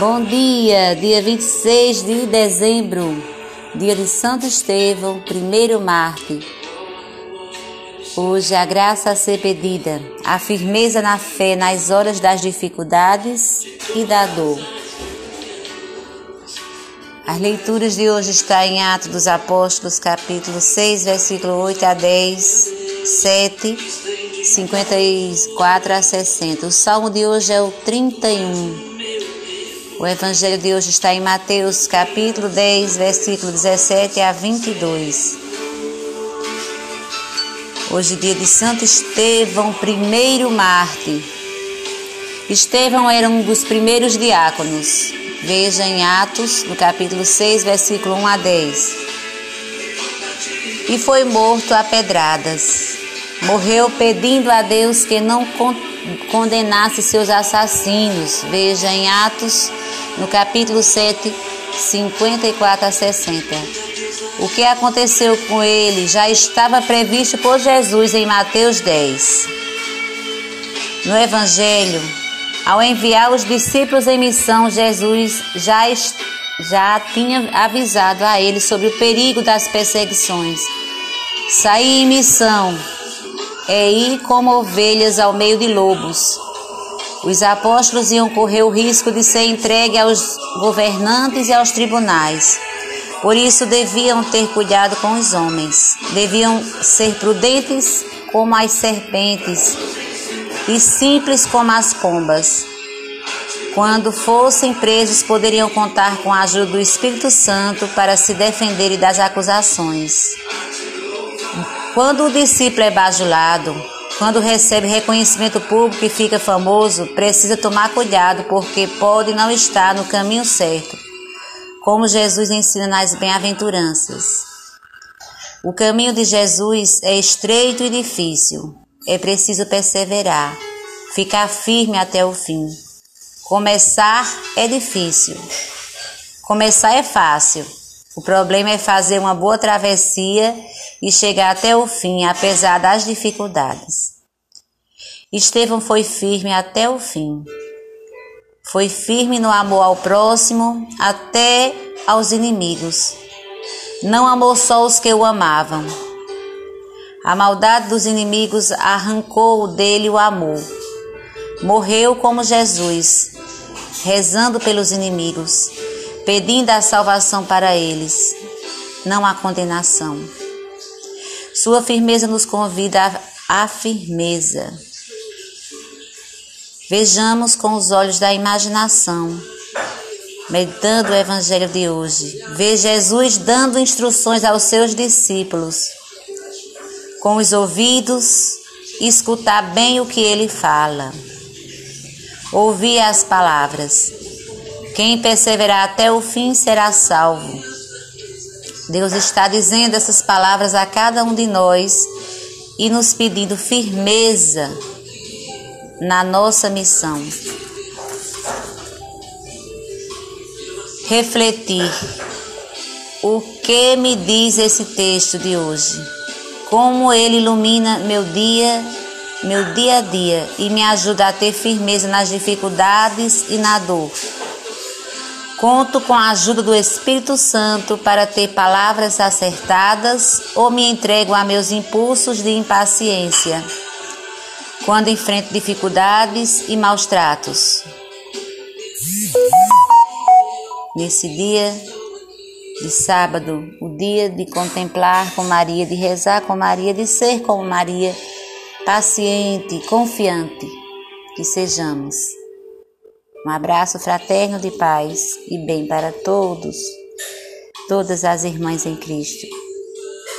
Bom dia, dia 26 de dezembro, dia de Santo Estevão, primeiro mártir. Hoje a graça a ser pedida, a firmeza na fé nas horas das dificuldades e da dor. As leituras de hoje estão em Atos dos Apóstolos, capítulo 6, versículo 8 a 10, 7, 54 a 60. O salmo de hoje é o 31. O evangelho de hoje está em Mateus, capítulo 10, versículo 17 a 22. Hoje, dia de Santo Estevão, primeiro mártir. Estevão era um dos primeiros diáconos. Veja em Atos, no capítulo 6, versículo 1 a 10. E foi morto a pedradas. Morreu pedindo a Deus que não condenasse seus assassinos. Veja em Atos no capítulo 7, 54 a 60. O que aconteceu com ele já estava previsto por Jesus em Mateus 10. No Evangelho, ao enviar os discípulos em missão, Jesus já, já tinha avisado a eles sobre o perigo das perseguições. Sair em missão é ir como ovelhas ao meio de lobos. Os apóstolos iam correr o risco de ser entregue aos governantes e aos tribunais. Por isso deviam ter cuidado com os homens, deviam ser prudentes como as serpentes e simples como as pombas. Quando fossem presos, poderiam contar com a ajuda do Espírito Santo para se defenderem das acusações. Quando o discípulo é bajulado, quando recebe reconhecimento público e fica famoso, precisa tomar cuidado porque pode não estar no caminho certo, como Jesus ensina nas bem-aventuranças. O caminho de Jesus é estreito e difícil. É preciso perseverar, ficar firme até o fim. Começar é difícil. Começar é fácil. O problema é fazer uma boa travessia e chegar até o fim, apesar das dificuldades. Estevão foi firme até o fim. Foi firme no amor ao próximo, até aos inimigos. Não amou só os que o amavam. A maldade dos inimigos arrancou dele o amor. Morreu como Jesus, rezando pelos inimigos, pedindo a salvação para eles, não a condenação. Sua firmeza nos convida à firmeza. Vejamos com os olhos da imaginação, meditando o evangelho de hoje. Vê Jesus dando instruções aos seus discípulos. Com os ouvidos, escutar bem o que ele fala. Ouvir as palavras. Quem perseverar até o fim será salvo. Deus está dizendo essas palavras a cada um de nós e nos pedindo firmeza na nossa missão. Refletir. O que me diz esse texto de hoje? Como ele ilumina meu dia, meu dia a dia e me ajuda a ter firmeza nas dificuldades e na dor. Conto com a ajuda do Espírito Santo para ter palavras acertadas ou me entrego a meus impulsos de impaciência quando enfrento dificuldades e maus tratos. Nesse dia de sábado, o dia de contemplar com Maria, de rezar com Maria, de ser como Maria, paciente, confiante, que sejamos. Um abraço fraterno de paz e bem para todos, todas as irmãs em Cristo.